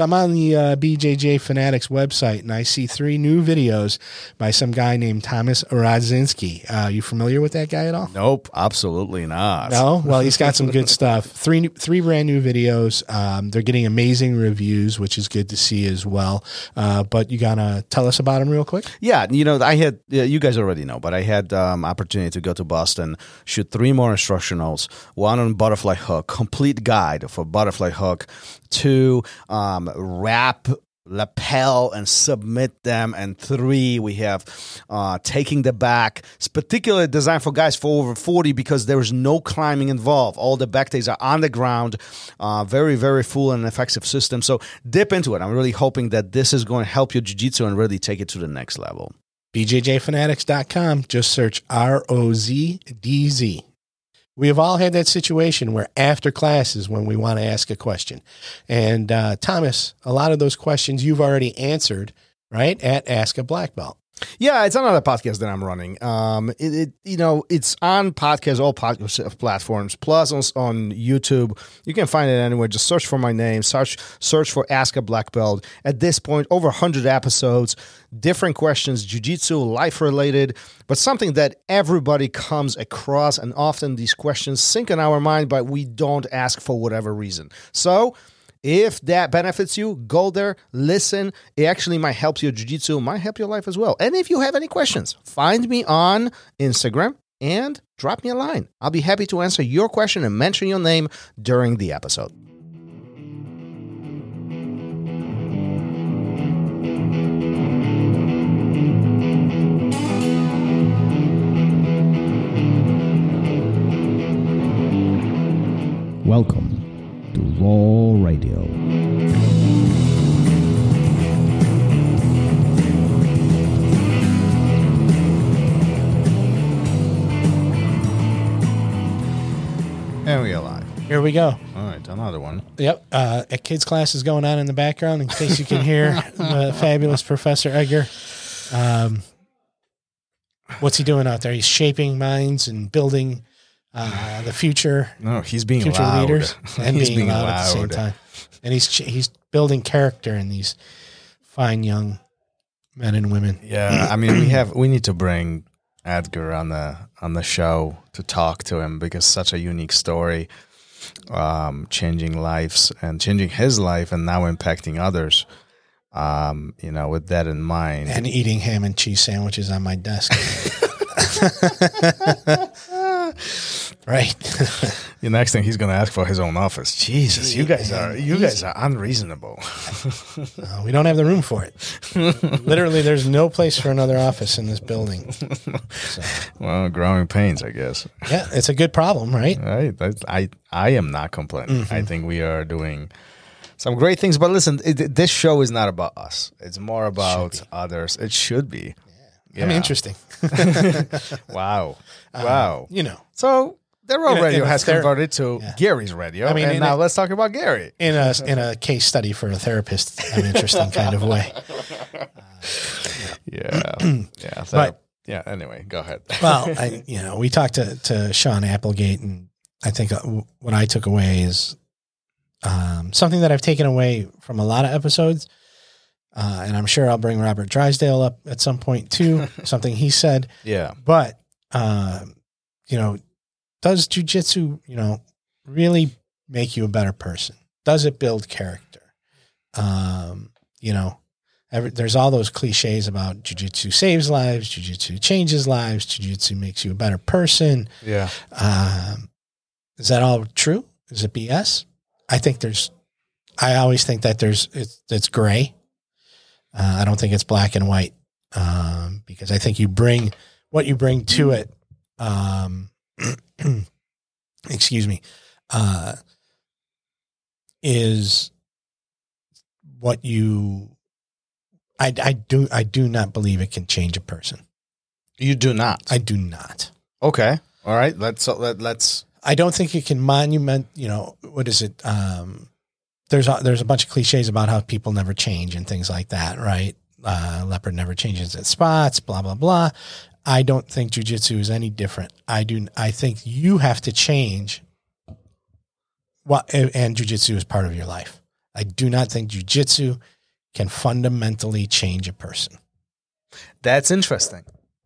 So I'm on the uh, BJJ Fanatics website and I see three new videos by some guy named Thomas Rozdzinski. Uh, you familiar with that guy at all? Nope, absolutely not. No, well, he's got some good stuff. Three, new, three brand new videos. Um, they're getting amazing reviews, which is good to see as well. Uh, but you gotta tell us about them real quick. Yeah, you know, I had you guys already know, but I had um, opportunity to go to Boston, shoot three more instructionals, one on butterfly hook, complete guide for butterfly hook, two um, wrap lapel and submit them. And three we have uh, taking the back it's particularly designed for guys for over 40 because there's no climbing involved. All the back days are on the ground uh, very very full and effective system. So dip into it. I'm really hoping that this is going to help your jiu-jitsu and really take it to the next level. BJJfanatics.com. Just search R O Z D Z. We have all had that situation where after class is when we want to ask a question. And uh, Thomas, a lot of those questions you've already answered, right, at Ask a Black Belt. Yeah, it's another podcast that I'm running. Um, it, it you know it's on podcast all podcast platforms plus on, on YouTube. You can find it anywhere. Just search for my name. Search search for Ask a Black Belt. At this point, over 100 episodes, different questions, jujitsu, life related, but something that everybody comes across, and often these questions sink in our mind, but we don't ask for whatever reason. So if that benefits you, go there, listen. It actually might help your jiu-jitsu, might help your life as well. And if you have any questions, find me on Instagram and drop me a line. I'll be happy to answer your question and mention your name during the episode. Welcome to RŌL Radio. And we are live. Here we go. All right, another one. Yep. Uh, a kids' class is going on in the background in case you can hear the fabulous Professor Edgar. Um, what's he doing out there? He's shaping minds and building uh, the future No, he's being future loud. leaders and he's being, loud, at the same time. And he's he's building character in these fine young men and women. Yeah, I mean, we have we need to bring Edgar on the on the show to talk to him because such a unique story, um, changing lives and changing his life and now impacting others. Um, you know, with that in mind, And eating ham and cheese sandwiches on my desk. right. the next thing he's going to ask for his own office. Jesus, you guys are you guys are unreasonable. Uh, we don't have the room for it. Literally, there's no place for another office in this building. So, well, growing pains, I guess. yeah, it's a good problem, right? I I I am not complaining. Mm-hmm. I think we are doing some great things. But listen, it, this show is not about us. It's more about others. It should be. I mean, interesting. Wow. wow. You know, So the RŌL In a- Radio in a has ther- converted to Gary's radio. I mean, and in now a- let's talk about Gary. in a in a case study for a therapist, an interesting kind of way. Yeah. yeah. So, But- yeah. Anyway, go ahead. Well, I, you know, we talked to to Sean Applegate, and I think uh, what I took away is um, something that I've taken away from a lot of episodes, uh, and I'm sure I'll bring Robert Drysdale up at some point too. something he said, yeah. but um, you know, does jujitsu, you know, really make you a better person? Does it build character? Um, you know, every, there's all those cliches about jujitsu saves lives, jujitsu changes lives, jujitsu makes you a better person. Yeah. Um, is that all true? Is it BS? I think there's. I always think that there's it's it's gray. Uh, I don't think it's black and white um, because I think you bring what you bring to it. Um, excuse me, uh, is what you. I, I do I do not believe it can change a person. You do not. I do not. okay. All right. Let's so let, let's I don't think it can monument. You know what is it? Um, there's a, there's a bunch of cliches about how people never change and things like that, right? Uh, leopard never changes its spots, blah blah blah. I don't think jujitsu is any different. I do. I think you have to change. What and jujitsu is part of your life. I do not think jujitsu can fundamentally change a person. That's interesting.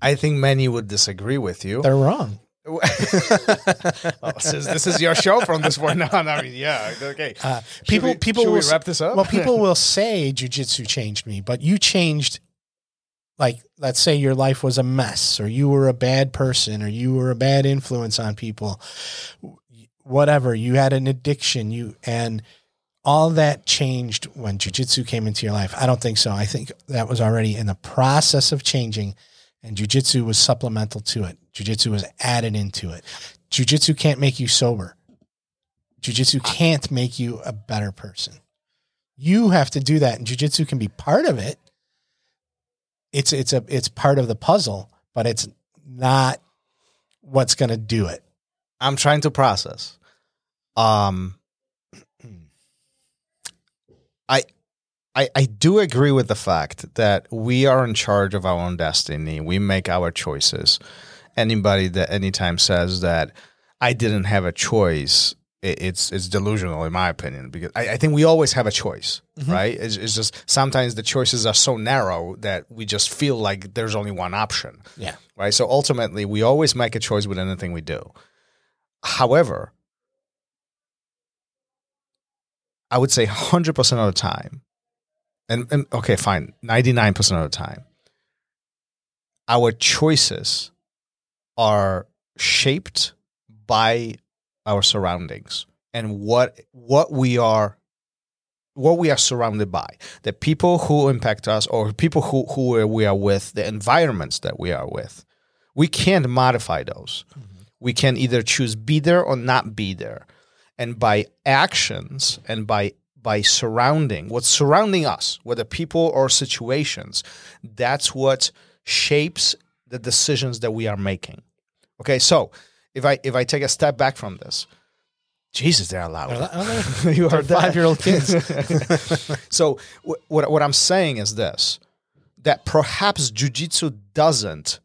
I think many would disagree with you. They're wrong. oh, since this is your show from this point on, I mean, yeah, okay. Uh, Should people, we- people should will wrap this up? Well, people will say jujitsu changed me, but you changed. Like, let's say your life was a mess, or you were a bad person, or you were a bad influence on people. Whatever, you had an addiction, you and all that changed when jujitsu came into your life. I don't think so. I think that was already in the process of changing, and jujitsu was supplemental to it. Jujitsu was added into it. Jujitsu can't make you sober. Jujitsu can't make you a better person. You have to do that, and jujitsu can be part of it. It's it's a it's part of the puzzle, but it's not what's going to do it. I'm trying to process. Um, I, I, I do agree with the fact that we are in charge of our own destiny. We make our choices. Anybody that anytime says that I didn't have a choice, it, it's it's delusional in my opinion. Because I, I think we always have a choice, mm-hmm. right? It's, it's just sometimes the choices are so narrow that we just feel like there's only one option Yeah, right? So ultimately, we always make a choice with anything we do. However, I would say 100% of the time, and, and okay, fine, 99% of the time, our choices are shaped by our surroundings and what what we are what we are surrounded by. The people who impact us or people who, who we are with the environments that we are with. We can't modify those. Mm-hmm. We can either choose be there or not be there. And by actions and by by surrounding what's surrounding us whether people or situations that's what shapes the decisions that we are making. Okay so if i if i take a step back from this jesus they're loud you heard that? five-year-old kids. so wh- what what I'm saying is this: that perhaps jujitsu doesn't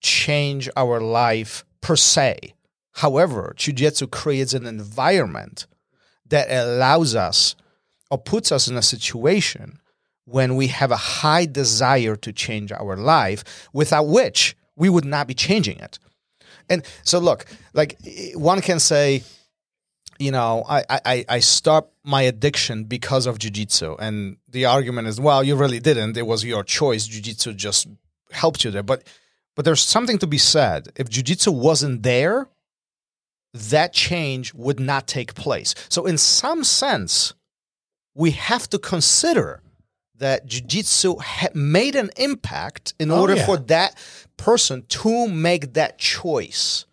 change our life per se. However, jujitsu creates an environment that allows us or puts us in a situation when we have a high desire to change our life, without which we would not be changing it. And so, look, like one can say, you know, I, I, I stopped my addiction because of jujitsu. And the argument is, well, you really didn't. It was your choice. Jujitsu just helped you there. But but there's something to be said. If jujitsu wasn't there, that change would not take place. So in some sense, we have to consider that jujitsu ha- made an impact in Oh, order yeah. for that person to make that choice.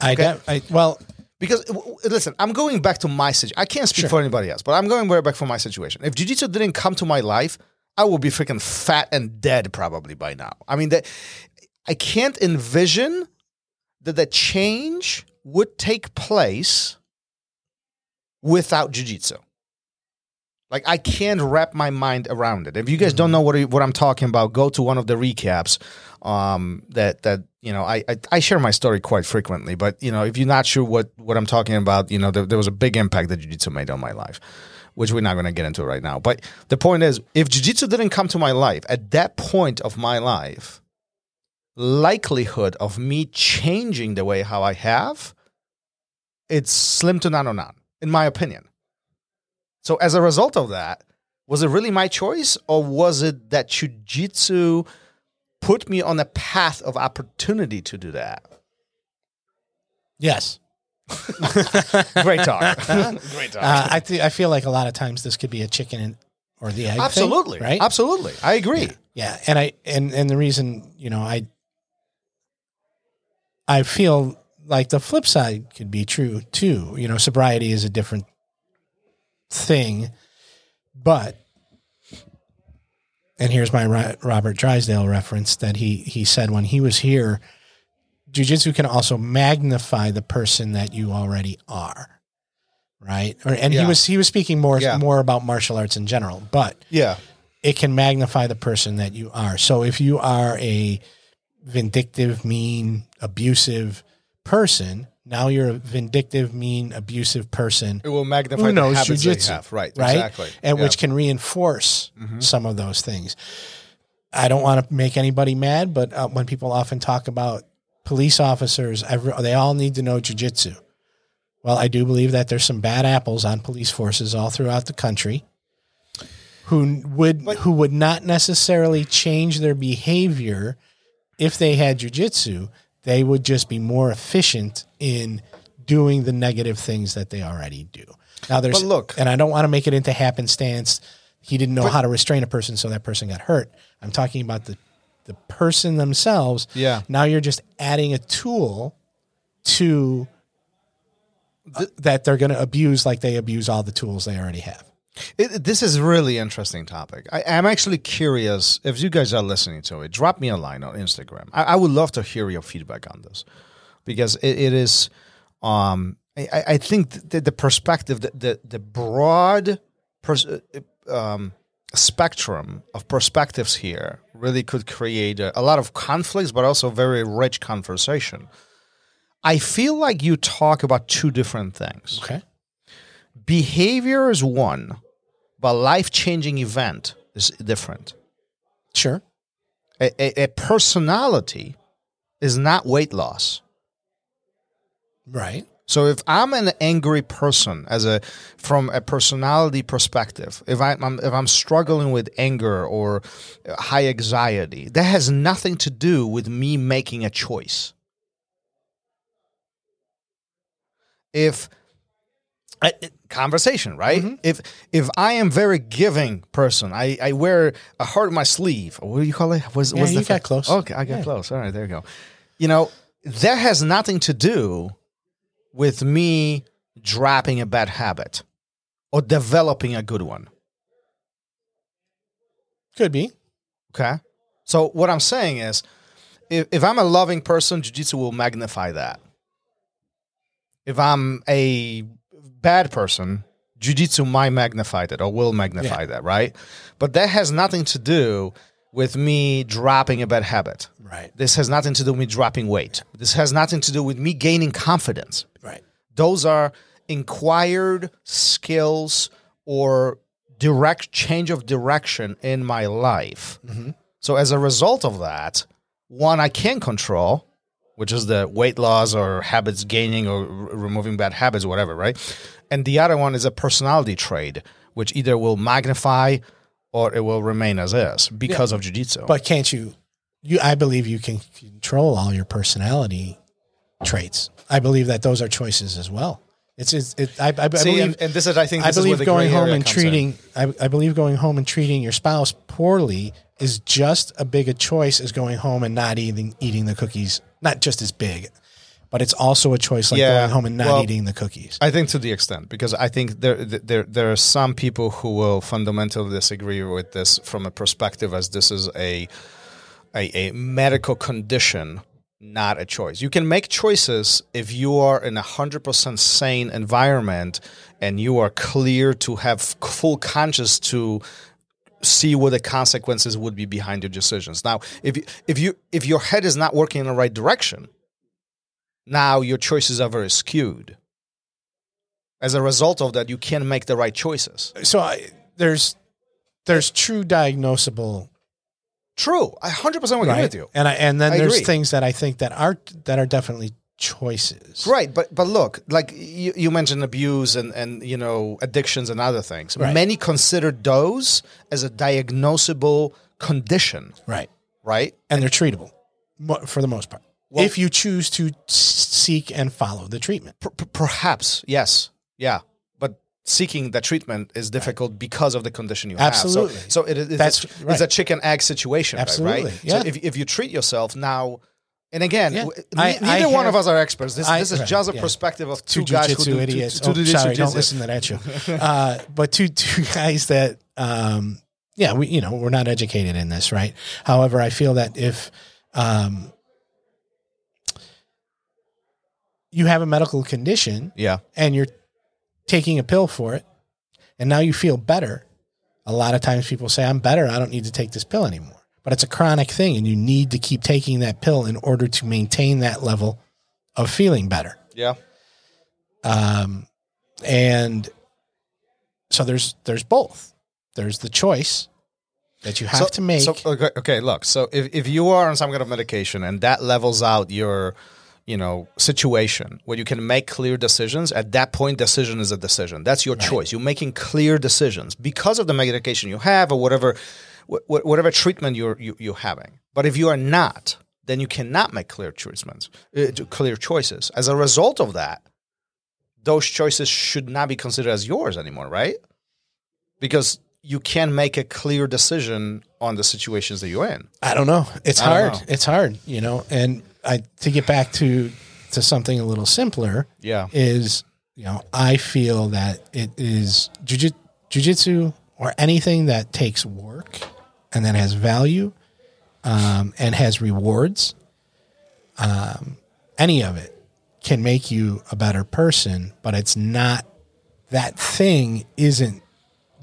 I, Okay. de- I well, Because listen, I'm going back to my situation. I can't speak Sure. for anybody else, but I'm going way back for my situation. If jiu-jitsu didn't come to my life, I would be freaking fat and dead probably by now. I mean, that I can't envision that the change would take place without jiu-jitsu. Like I can't wrap my mind around it. If you guys don't know what what I'm talking about, go to one of the recaps. Um, that that you know, I, I I share my story quite frequently. But you know, if you're not sure what what I'm talking about, you know, there, there was a big impact that jiu-jitsu made on my life, which we're not going to get into right now. But the point is, if jiu-jitsu didn't come to my life at that point of my life, likelihood of me changing the way how I have, it's slim to none or none, in my opinion. So as a result of that, was it really my choice, or was it that jujitsu put me on a path of opportunity to do that? yes. Great talk. Great talk. Uh, I th- I feel like a lot of times this could be a chicken and, or the egg. thing, Absolutely. right? Absolutely. I agree. Yeah, and I and and the reason you know I I feel like the flip side could be true too. You know, sobriety is a different thing, but and here's my Robert Drysdale reference that he he said when he was here, jujitsu can also magnify the person that you already are, right? Or, and Yeah. he was he was speaking more Yeah. more about martial arts in general, but Yeah. it can magnify the person that you are. So if you are a vindictive, mean, abusive person, Now you're a vindictive, mean, abusive person It will magnify who the knows habits they jujitsu, have. Right, right? exactly. and Yeah. which can reinforce Mhm. some of those things. I don't want to make anybody mad, but uh, when people often talk about police officers, every, they all need to know jujitsu. Well, I do believe that there's some bad apples on police forces all throughout the country who would who would not necessarily change their behavior if they had jujitsu. They would just be more efficient in doing the negative things that they already do. Now there's But look- and I don't want to make it into happenstance. He didn't know But- how to restrain a person, so that person got hurt. I'm talking about the the person themselves. Yeah. Now you're just adding a tool to uh, that they're going to abuse like they abuse all the tools they already have. It, this is a really interesting topic. I, I'm actually curious if you guys are listening to it. Drop me a line on Instagram. I, I would love to hear your feedback on this because it, it is. Um, I, I think that the perspective, the the, the broad pers- uh, um, spectrum of perspectives here really could create a, a lot of conflicts, but also very rich conversation. I feel like you talk about two different things Okay. behavior is one, but life changing event is different. Sure. A, a, a personality is not weight loss. Right. So if I'm an angry person, as a from a personality perspective, if I, I'm if I'm struggling with anger or high anxiety, that has nothing to do with me making a choice. If I- conversation, right? Mm-hmm. If if I am very giving person, I, I wear a heart on my sleeve. What do you call it? Was Yeah, was you the got close. Okay, I got Yeah. close. All right, there you go. You know that has nothing to do with me dropping a bad habit or developing a good one. Could be. Okay. So what I'm saying is, if, if I'm a loving person, jujitsu will magnify that. If I'm a bad person, jujitsu might magnify that or will magnify Yeah. that, right? But that has nothing to do with me dropping a bad habit. Right. This has nothing to do with me dropping weight. This has nothing to do with me gaining confidence. Right. Those are inquired skills or direct change of direction in my life. Mhm. So as a result of that, one I can control, which is the weight loss or habits gaining or r- removing bad habits, whatever, right? And the other one is a personality trait, which either will magnify or it will remain as is because of jujitsu. But can't you? You, I believe you can control all your personality traits. I believe that those are choices as well. It's, it's it, I, I, I believe and, this is, I think, I believe going home and treating I, I believe going home and treating your spouse poorly is just as big a choice as going home and not eating eating the cookies. Not just as big, but it's also a choice like Yeah, going home and not well, eating the cookies. I think to the extent because I think there there there are some people who will fundamentally disagree with this from a perspective as this is a a, a medical condition, not a choice. You can make choices if you are in a hundred percent sane environment and you are clear to have full conscious to see what the consequences would be behind your decisions. Now, if you, if you if your head is not working in the right direction, now your choices are very skewed. As a result of that, you can't make the right choices. So I, there's there's true diagnosable True, I hundred percent agree right, with you. and I, and then I there's agree. things that I think that are that are definitely choices. Right, but but look, like you, you mentioned abuse and and you know addictions and other things. Right. Many consider those as a diagnosable condition, Right. right? And they're treatable for the most part. Well- if you choose to seek and follow the treatment. Per- per- perhaps, yes, yeah, but seeking the treatment is difficult because of the condition you Absolutely. have. So, so it is That's it's, right. it's a chicken egg situation, right, Absolutely, right? yeah. So if if you treat yourself now. And again, Yeah. w- I- ne- I neither one have- of us are experts. This, I- this is right, just a yeah. perspective of two two, guys who do, idiots. Oh, sorry, don't listen to that show. uh, but two two guys that, um, yeah, we you know we're not educated in this, right? However, I feel that if um, you have a medical condition Yeah, and you're taking a pill for it, and now you feel better, a lot of times people say, "I'm better. I don't need to take this pill anymore." But it's a chronic thing, and you need to keep taking that pill in order to maintain that level of feeling better. Yeah. Um, and so there's there's both. There's the choice that you have so, to make. So, okay, okay, look. So if, if you are on some kind of medication and that levels out your, you know, situation where you can make clear decisions, at that point, decision is a decision. That's your choice. You're making clear decisions because of the medication you have or whatever, wh- wh- whatever treatment you're you, you're having. But if you are not, then you cannot make clear treatments, uh, clear choices. As a result of that, those choices should not be considered as yours anymore, right? Because you can make a clear decision on the situations that you're in. I don't know. It's I hard. know. It's hard, you know. And I to get back to to something a little simpler Yeah. is, you know, I feel that it is jiu- jujitsu or anything that takes work and that has value um, and has rewards. Um, any of it can make you a better person, but it's not that thing isn't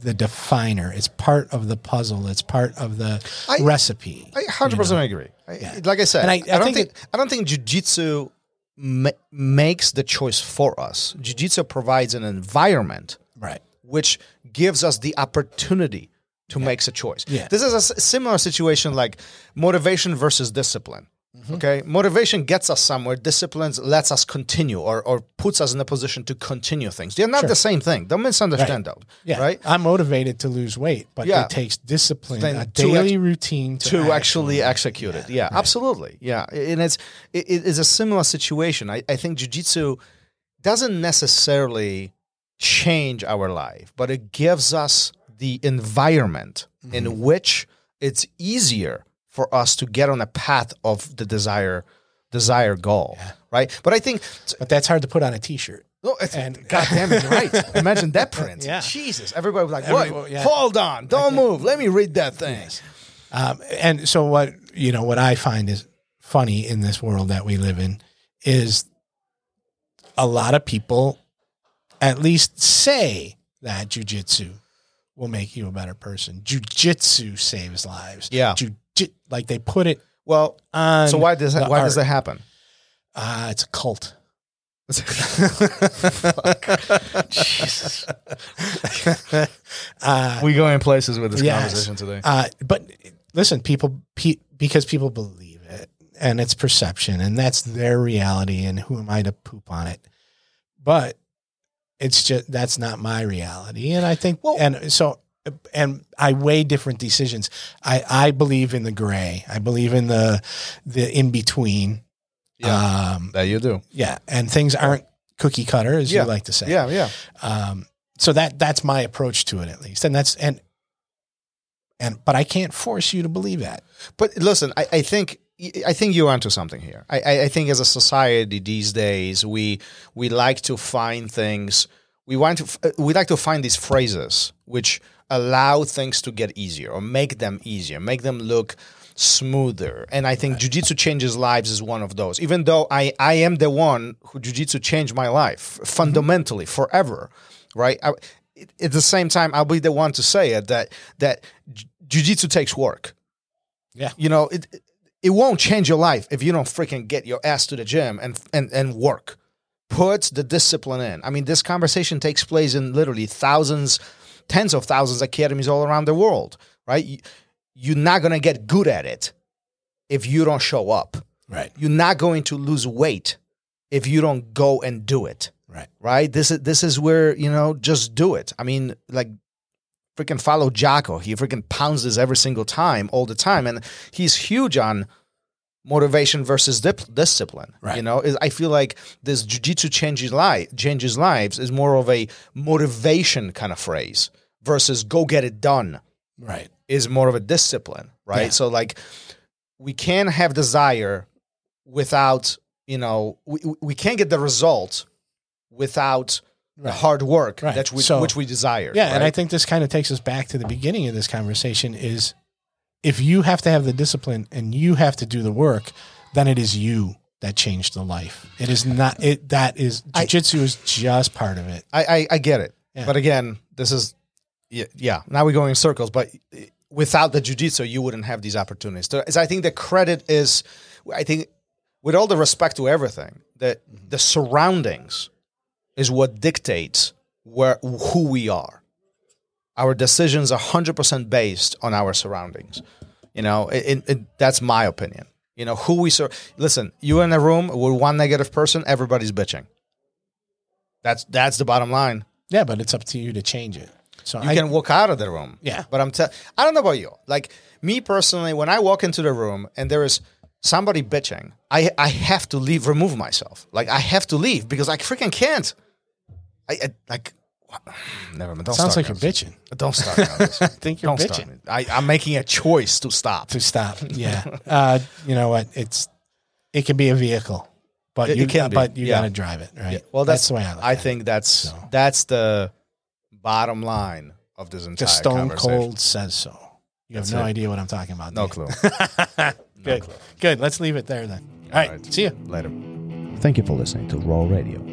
the definer. It's part of the puzzle. It's part of the I- recipe. I hundred percent agree. I, Like I said, And I- I, don't think think, I don't think jujitsu ma- makes the choice for us. Jujitsu provides an environment right. which gives us the opportunity to makes a choice. Yeah. This is a s- similar situation like motivation versus discipline. Mm-hmm. Okay, motivation gets us somewhere. Discipline lets us continue or, or puts us in a position to continue things. They're not the same thing. Don't misunderstand though. Yeah. Right. I'm motivated to lose weight, but Yeah. it takes discipline, Then a daily ex- routine to, to actually execute it. Yeah, absolutely. Yeah, and it's it, it is a similar situation. I, I think jujitsu doesn't necessarily change our life, but it gives us the environment in which it's easier for us to get on a path of the desire desired goal. Right. But I think But that's hard to put on a t-shirt. no, it's, And- God damn it, right. Imagine that print. Yeah. Jesus. Everybody was like, Everyone- yeah. hold on, don't move. Let me read that thing. Um, and so what you know, what I find is funny in this world that we live in is a lot of people at least say that jujitsu will make you a better person. Jujitsu saves lives. Yeah. Jiu- like they put it Well, on. so why does that the why does that happen? Uh, it's a cult. Jesus. Uh, We go in places with this Yes. conversation today. Uh, but listen, people, pe- because people believe it and it's perception and that's their reality. And who am I to poop on it? But it's just, that's not my reality. And I think, Well- and so, and I weigh different decisions. I, I believe in the gray. I believe in the, the in between. Yeah. Um, that you do. yeah. And things aren't cookie cutter, as Yeah. you like to say. Yeah, yeah. Um, so that that's my approach to it at least, and that's and and but I can't force you to believe that. But listen, I, I think I think you're onto something here. I, I, think as a society these days, we we like to find things. We want to. uh, We like to find these phrases which allow things to get easier or make them easier, make them look smoother. And I think jujitsu changes lives is one of those. Even though I I am the one who jujitsu changed my life fundamentally forever, right? I, at the same time, I'll be the one to say it that that jujitsu takes work Yeah, you know it it won't change your life if you don't freaking get your ass to the gym and and and work. Put the discipline in. I mean this conversation takes place in literally thousands tens of thousands of academies all around the world right? You- you're not going to get good at it if you don't show up. Right. you're not going to lose weight if you don't go and do it. Right. right? This is this is where you know just do it. I mean like freaking follow Jocko. He freaking pounds this every single time, all the time, and he's huge on motivation versus dip- discipline. Right. You know, Is- I feel like this jujitsu changes life, changes lives is more of a motivation kind of phrase versus go get it done Right. is more of a discipline, right? Yeah. So like we can have desire without, you know, we, we can't get the result without the Right. hard work Right. that we, So- which we desire. Yeah, and I think this kind of takes us back to the beginning of this conversation is if you have to have the discipline and you have to do the work, then it is you that changed the life. It is not it that is jiu-jitsu is just part of it. I, I, I get it. Yeah. But again, this is, yeah, yeah, now we're going in circles, but without the jujitsu, you wouldn't have these opportunities. So, I think the credit is, I think, with all the respect to everything, the mm-hmm. the surroundings is what dictates where who we are. Our decisions are hundred percent based on our surroundings. You know, it, it, it, that's my opinion. You know, who we sur- listen. You in a room with one negative person, everybody's bitching. That's that's the bottom line. Yeah, but it's up to you to change it. So You I can walk out of the room. Yeah. But I'm tell I don't know about you. Like me personally, when I walk into the room and there is somebody bitching, I I have to leave, remove myself. Like I have to leave because I freaking can't. I, I like never mind. Don't sounds start like you're bitching. Don't start me. I think you're Don't bitching. start. I, I'm making a choice to stop. to stop. Yeah. uh, you know what? It's it can be a vehicle, but It- you it can be, but you yeah. got to drive it, right? Well, that's, the way I look I at it. think that's So. that's the bottom line of this entire The Stone conversation. Cold says so. You have That's no it. idea what I'm talking about. No do clue. you? Good. Good. Let's leave it there then. All right. right. See you. Later. Thank you for listening to RŌL Radio.